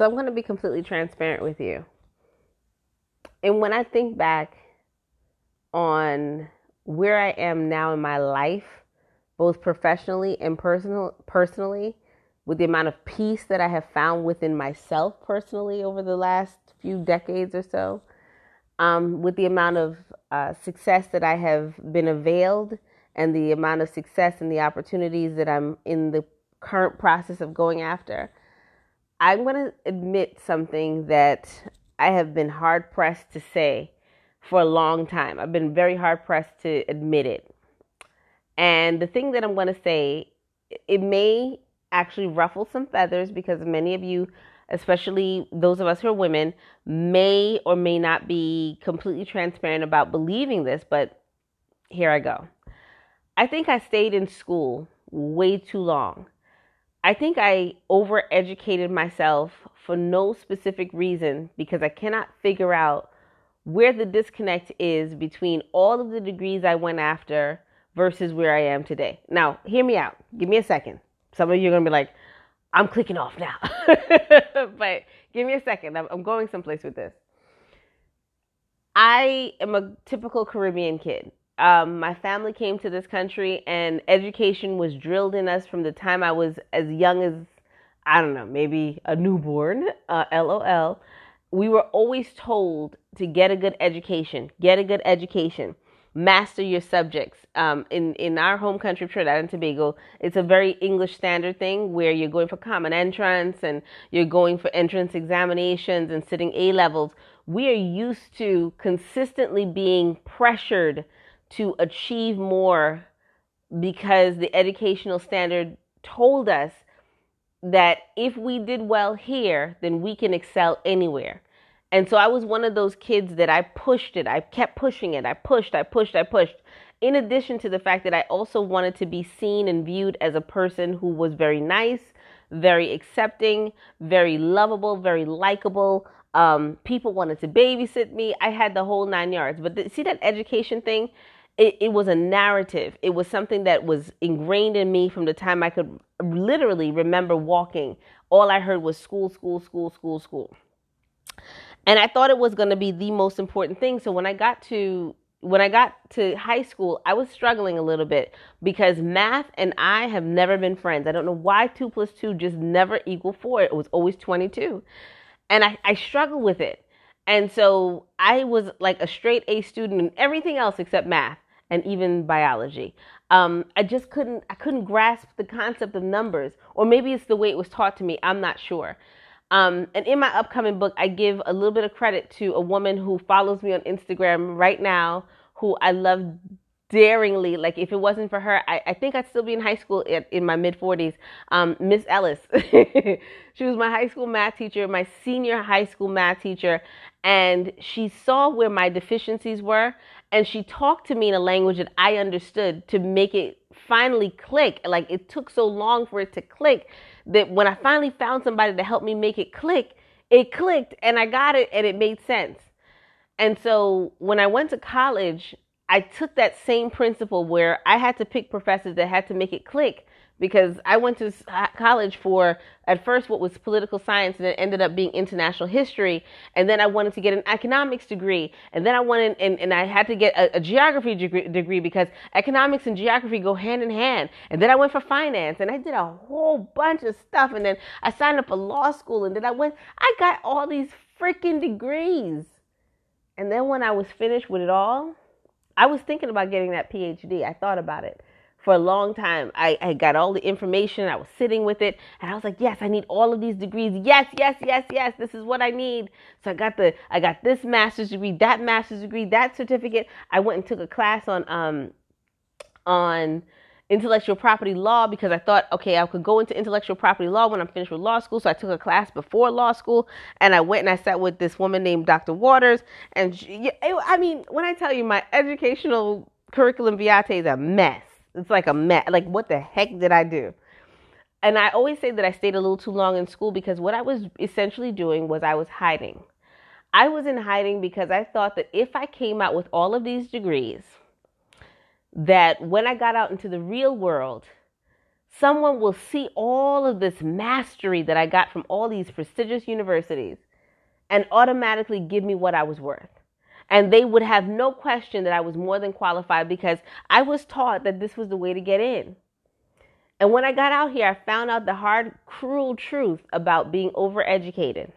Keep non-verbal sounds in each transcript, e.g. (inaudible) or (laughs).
So I'm going to be completely transparent with you. And when I think back on where I am now in my life, both professionally and personal personally, with the amount of peace that I have found within myself personally over the last few decades or so, um, with the amount of uh, success that I have been availed and the amount of success and the opportunities that I'm in the current process of going after, I'm going to admit something that I have been hard pressed to say for a long time. I've been very hard pressed to admit it. And the thing that I'm going to say, it may actually ruffle some feathers because many of you, especially those of us who are women, may or may not be completely transparent about believing this, but here I go. I think I stayed in school way too long. I think I overeducated myself for no specific reason because I cannot figure out where the disconnect is between all of the degrees I went after versus where I am today. Now, hear me out. Give me a second. Some of you are going to be like, I'm clicking off now. (laughs) but give me a second. I'm going someplace with this. I am a typical Caribbean kid. Um, my family came to this country, and education was drilled in us from the time I was as young as, I don't know, maybe a newborn, uh, LOL. We were always told to get a good education, get a good education master your subjects. Um, in in our home country Trinidad and Tobago, it's a very English standard thing where you're going for common entrance and you're going for entrance examinations and sitting A levels. We are used to consistently being pressured to achieve more because the educational standard told us that if we did well here, then we can excel anywhere. And so I was one of those kids that I pushed it. I kept pushing it. I pushed, I pushed, I pushed. In addition to the fact that I also wanted to be seen and viewed as a person who was very nice, very accepting, very lovable, very likable. Um, people wanted to babysit me. I had the whole nine yards. But the, see that education thing? It, it was a narrative. It was something that was ingrained in me from the time I could literally remember walking. All I heard was school, school, school, school, school. And I thought it was going to be the most important thing. So when I got to when I got to high school, I was struggling a little bit because math and I have never been friends. I don't know why two plus two just never equal four. It was always 22. And I, I struggled with it. And so I was like a straight A student in everything else except math and even biology. Um, I just couldn't I couldn't grasp the concept of numbers, or maybe it's the way it was taught to me. I'm not sure. Um, and in my upcoming book, I give a little bit of credit to a woman who follows me on Instagram right now, who I love daringly. Like, if it wasn't for her, I, I think I'd still be in high school in, in my mid 40s. Um, Miss Ellis. (laughs) she was my high school math teacher, my senior high school math teacher. And she saw where my deficiencies were. And she talked to me in a language that I understood to make it finally click. Like, it took so long for it to click that when I finally found somebody to help me make it click, it clicked and I got it and it made sense. And so when I went to college, I took that same principle where I had to pick professors that had to make it click because I went to college for at first what was political science and it ended up being international history and then I wanted to get an economics degree and then I wanted and, and I had to get a, a geography degree, degree because economics and geography go hand in hand and then I went for finance and I did a whole bunch of stuff and then I signed up for law school and then I went I got all these freaking degrees. And then when I was finished with it all I was thinking about getting that PhD I thought about it for a long time. I, I got all the information. I was sitting with it and I was like, yes, I need all of these degrees. Yes, yes, yes, yes. This is what I need. So I got the, I got this master's degree, that master's degree, that certificate. I went and took a class on, um, on intellectual property law because I thought, okay, I could go into intellectual property law when I'm finished with law school. So I took a class before law school and I went and I sat with this woman named Dr. Waters. And she, I mean, when I tell you my educational curriculum vitae is a mess it's like a mess. Like, what the heck did I do? And I always say that I stayed a little too long in school because what I was essentially doing was I was hiding. I was in hiding because I thought that if I came out with all of these degrees, that when I got out into the real world, someone will see all of this mastery that I got from all these prestigious universities and automatically give me what I was worth. And they would have no question that I was more than qualified because I was taught that this was the way to get in. And when I got out here, I found out the hard, cruel truth about being overeducated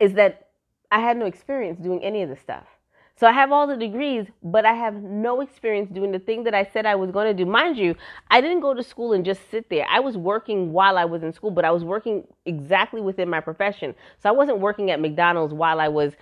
is that I had no experience doing any of this stuff. So I have all the degrees, but I have no experience doing the thing that I said I was going to do. Mind you, I didn't go to school and just sit there. I was working while I was in school, but I was working exactly within my profession. So I wasn't working at McDonald's while I was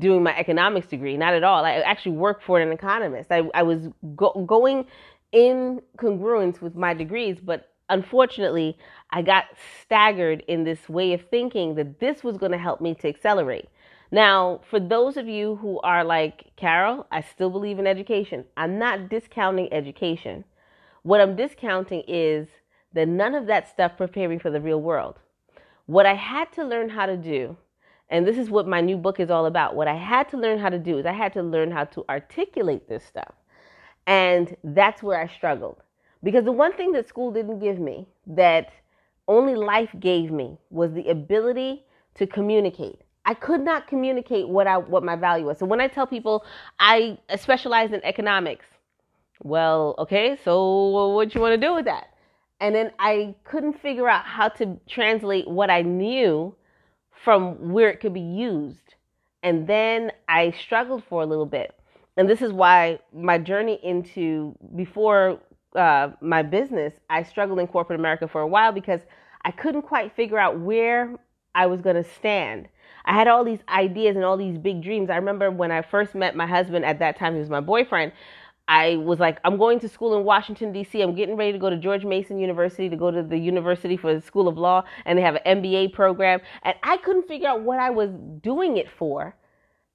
doing my economics degree. Not at all. I actually worked for an economist. I, I was go- going in congruence with my degrees, but unfortunately, I got staggered in this way of thinking that this was going to help me to accelerate. Now, for those of you who are like, Carol, I still believe in education. I'm not discounting education. What I'm discounting is that none of that stuff prepared me for the real world. What I had to learn how to do, and this is what my new book is all about, what I had to learn how to do is I had to learn how to articulate this stuff. And that's where I struggled. Because the one thing that school didn't give me, that only life gave me, was the ability to communicate. I could not communicate what I what my value was. So when I tell people I specialize in economics, well, okay, so what you want to do with that? And then I couldn't figure out how to translate what I knew from where it could be used. And then I struggled for a little bit. And this is why my journey into before uh, my business, I struggled in corporate America for a while because I couldn't quite figure out where I was going to stand. I had all these ideas and all these big dreams. I remember when I first met my husband, at that time he was my boyfriend. I was like, I'm going to school in Washington, D.C. I'm getting ready to go to George Mason University to go to the University for the School of Law, and they have an MBA program. And I couldn't figure out what I was doing it for.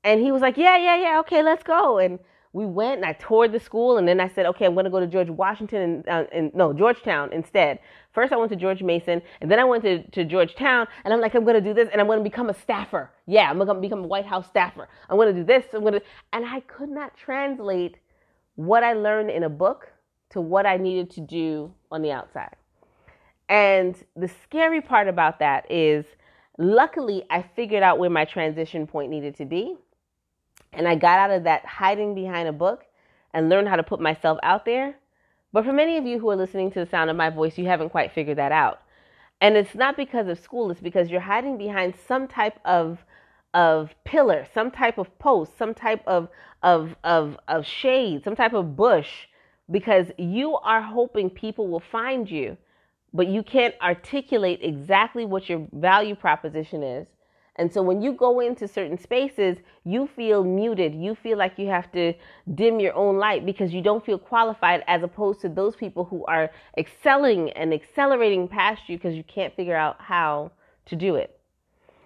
And he was like, Yeah, yeah, yeah, okay, let's go. And we went and I toured the school, and then I said, okay, I'm going to go to George Washington and, uh, and no Georgetown instead. First, I went to George Mason, and then I went to, to Georgetown, and I'm like, I'm going to do this, and I'm going to become a staffer. Yeah, I'm going to become a White House staffer. I'm going to do this. I'm going to, and I could not translate what I learned in a book to what I needed to do on the outside. And the scary part about that is, luckily, I figured out where my transition point needed to be and I got out of that hiding behind a book and learned how to put myself out there. But for many of you who are listening to the sound of my voice, you haven't quite figured that out. And it's not because of school, it's because you're hiding behind some type of of pillar, some type of post, some type of of of of shade, some type of bush because you are hoping people will find you, but you can't articulate exactly what your value proposition is and so when you go into certain spaces, you feel muted. You feel like you have to dim your own light because you don't feel qualified as opposed to those people who are excelling and accelerating past you because you can't figure out how to do it.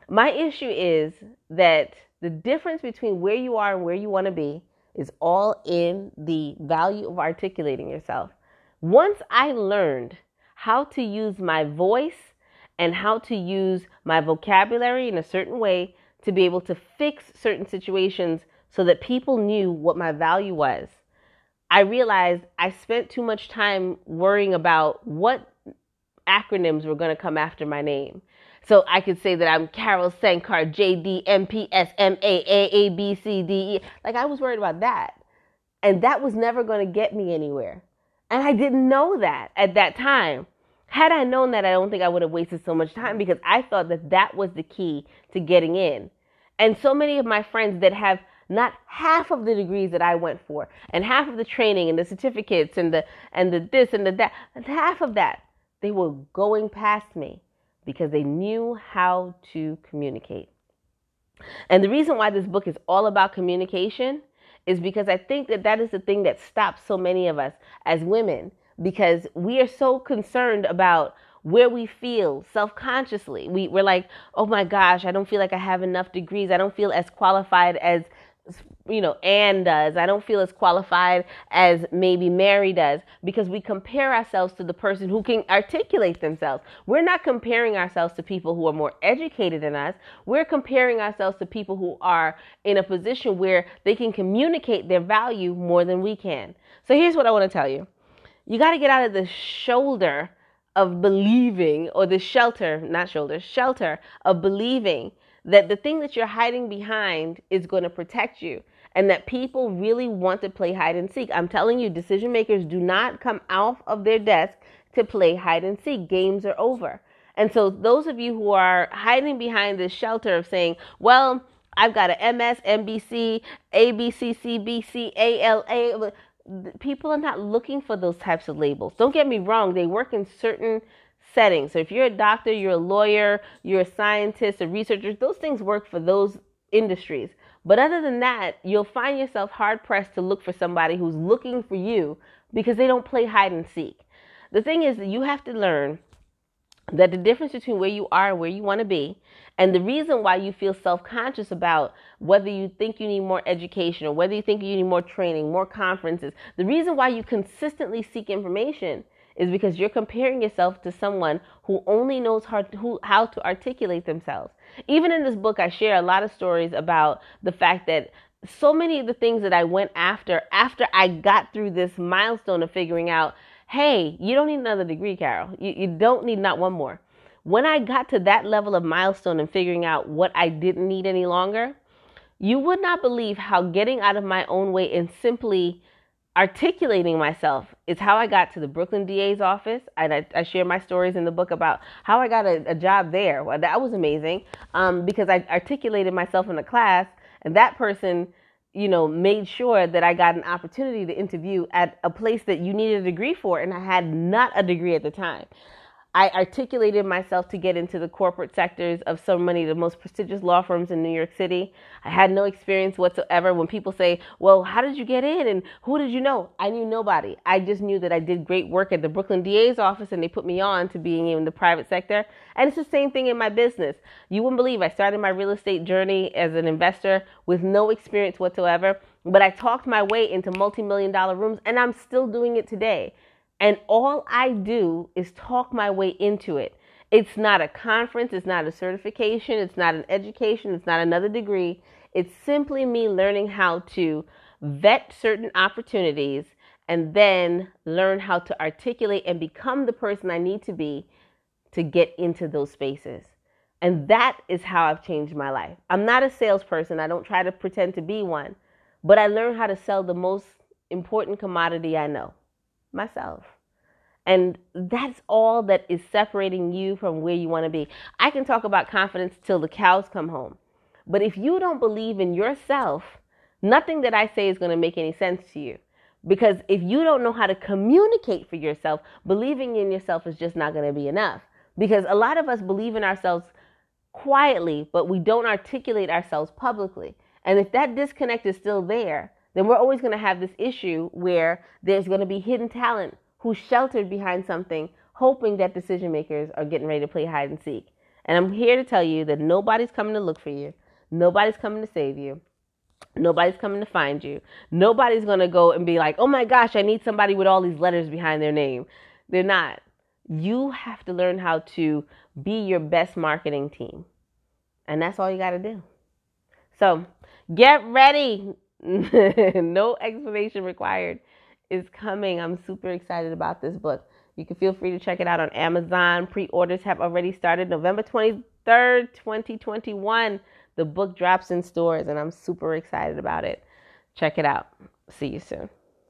My issue is that the difference between where you are and where you want to be is all in the value of articulating yourself. Once I learned how to use my voice and how to use my vocabulary in a certain way to be able to fix certain situations so that people knew what my value was. I realized I spent too much time worrying about what acronyms were going to come after my name. So I could say that I'm Carol Sankar, J D M P S M A A A B C D E. Like I was worried about that. And that was never going to get me anywhere. And I didn't know that at that time. Had I known that, I don't think I would have wasted so much time because I thought that that was the key to getting in. And so many of my friends that have not half of the degrees that I went for, and half of the training and the certificates and the and the this and the that, and half of that, they were going past me because they knew how to communicate. And the reason why this book is all about communication is because I think that that is the thing that stops so many of us as women because we are so concerned about where we feel self-consciously. We, we're like, oh my gosh, I don't feel like I have enough degrees. I don't feel as qualified as you know Anne does. I don't feel as qualified as maybe Mary does because we compare ourselves to the person who can articulate themselves. We're not comparing ourselves to people who are more educated than us. We're comparing ourselves to people who are in a position where they can communicate their value more than we can. So here's what I want to tell you you got to get out of the shoulder of believing, or the shelter, not shoulder, shelter of believing that the thing that you're hiding behind is going to protect you and that people really want to play hide and seek. I'm telling you, decision makers do not come off of their desk to play hide and seek. Games are over. And so, those of you who are hiding behind this shelter of saying, well, I've got a MS, MBC, ABC, CBC, ALA, people are not looking for those types of labels. Don't get me wrong, they work in certain settings. So if you're a doctor, you're a lawyer, you're a scientist, a researcher, those things work for those industries. But other than that, you'll find yourself hard pressed to look for somebody who's looking for you because they don't play hide and seek. The thing is that you have to learn that the difference between where you are and where you want to be, and the reason why you feel self conscious about whether you think you need more education or whether you think you need more training, more conferences, the reason why you consistently seek information is because you're comparing yourself to someone who only knows how to, who, how to articulate themselves. Even in this book, I share a lot of stories about the fact that so many of the things that I went after after I got through this milestone of figuring out, hey, you don't need another degree, Carol. You, you don't need not one more. When I got to that level of milestone and figuring out what I didn't need any longer, you would not believe how getting out of my own way and simply articulating myself is how I got to the Brooklyn DA's office. And I, I share my stories in the book about how I got a, a job there. Well, that was amazing um, because I articulated myself in a class, and that person, you know, made sure that I got an opportunity to interview at a place that you needed a degree for, and I had not a degree at the time. I articulated myself to get into the corporate sectors of so many of the most prestigious law firms in New York City. I had no experience whatsoever. When people say, Well, how did you get in? And who did you know? I knew nobody. I just knew that I did great work at the Brooklyn DA's office and they put me on to being in the private sector. And it's the same thing in my business. You wouldn't believe I started my real estate journey as an investor with no experience whatsoever, but I talked my way into multi million dollar rooms and I'm still doing it today. And all I do is talk my way into it. It's not a conference, it's not a certification, it's not an education, it's not another degree. It's simply me learning how to vet certain opportunities and then learn how to articulate and become the person I need to be to get into those spaces. And that is how I've changed my life. I'm not a salesperson, I don't try to pretend to be one, but I learned how to sell the most important commodity I know myself. And that's all that is separating you from where you want to be. I can talk about confidence till the cows come home. But if you don't believe in yourself, nothing that I say is going to make any sense to you. Because if you don't know how to communicate for yourself, believing in yourself is just not going to be enough. Because a lot of us believe in ourselves quietly, but we don't articulate ourselves publicly. And if that disconnect is still there, then we're always going to have this issue where there's going to be hidden talent who's sheltered behind something, hoping that decision makers are getting ready to play hide and seek. And I'm here to tell you that nobody's coming to look for you, nobody's coming to save you. Nobody's coming to find you. Nobody's going to go and be like, oh my gosh, I need somebody with all these letters behind their name. They're not. You have to learn how to be your best marketing team. And that's all you got to do. So get ready. (laughs) no explanation required is coming. I'm super excited about this book. You can feel free to check it out on Amazon. Pre orders have already started November 23rd, 2021. The book drops in stores, and I'm super excited about it. Check it out. See you soon.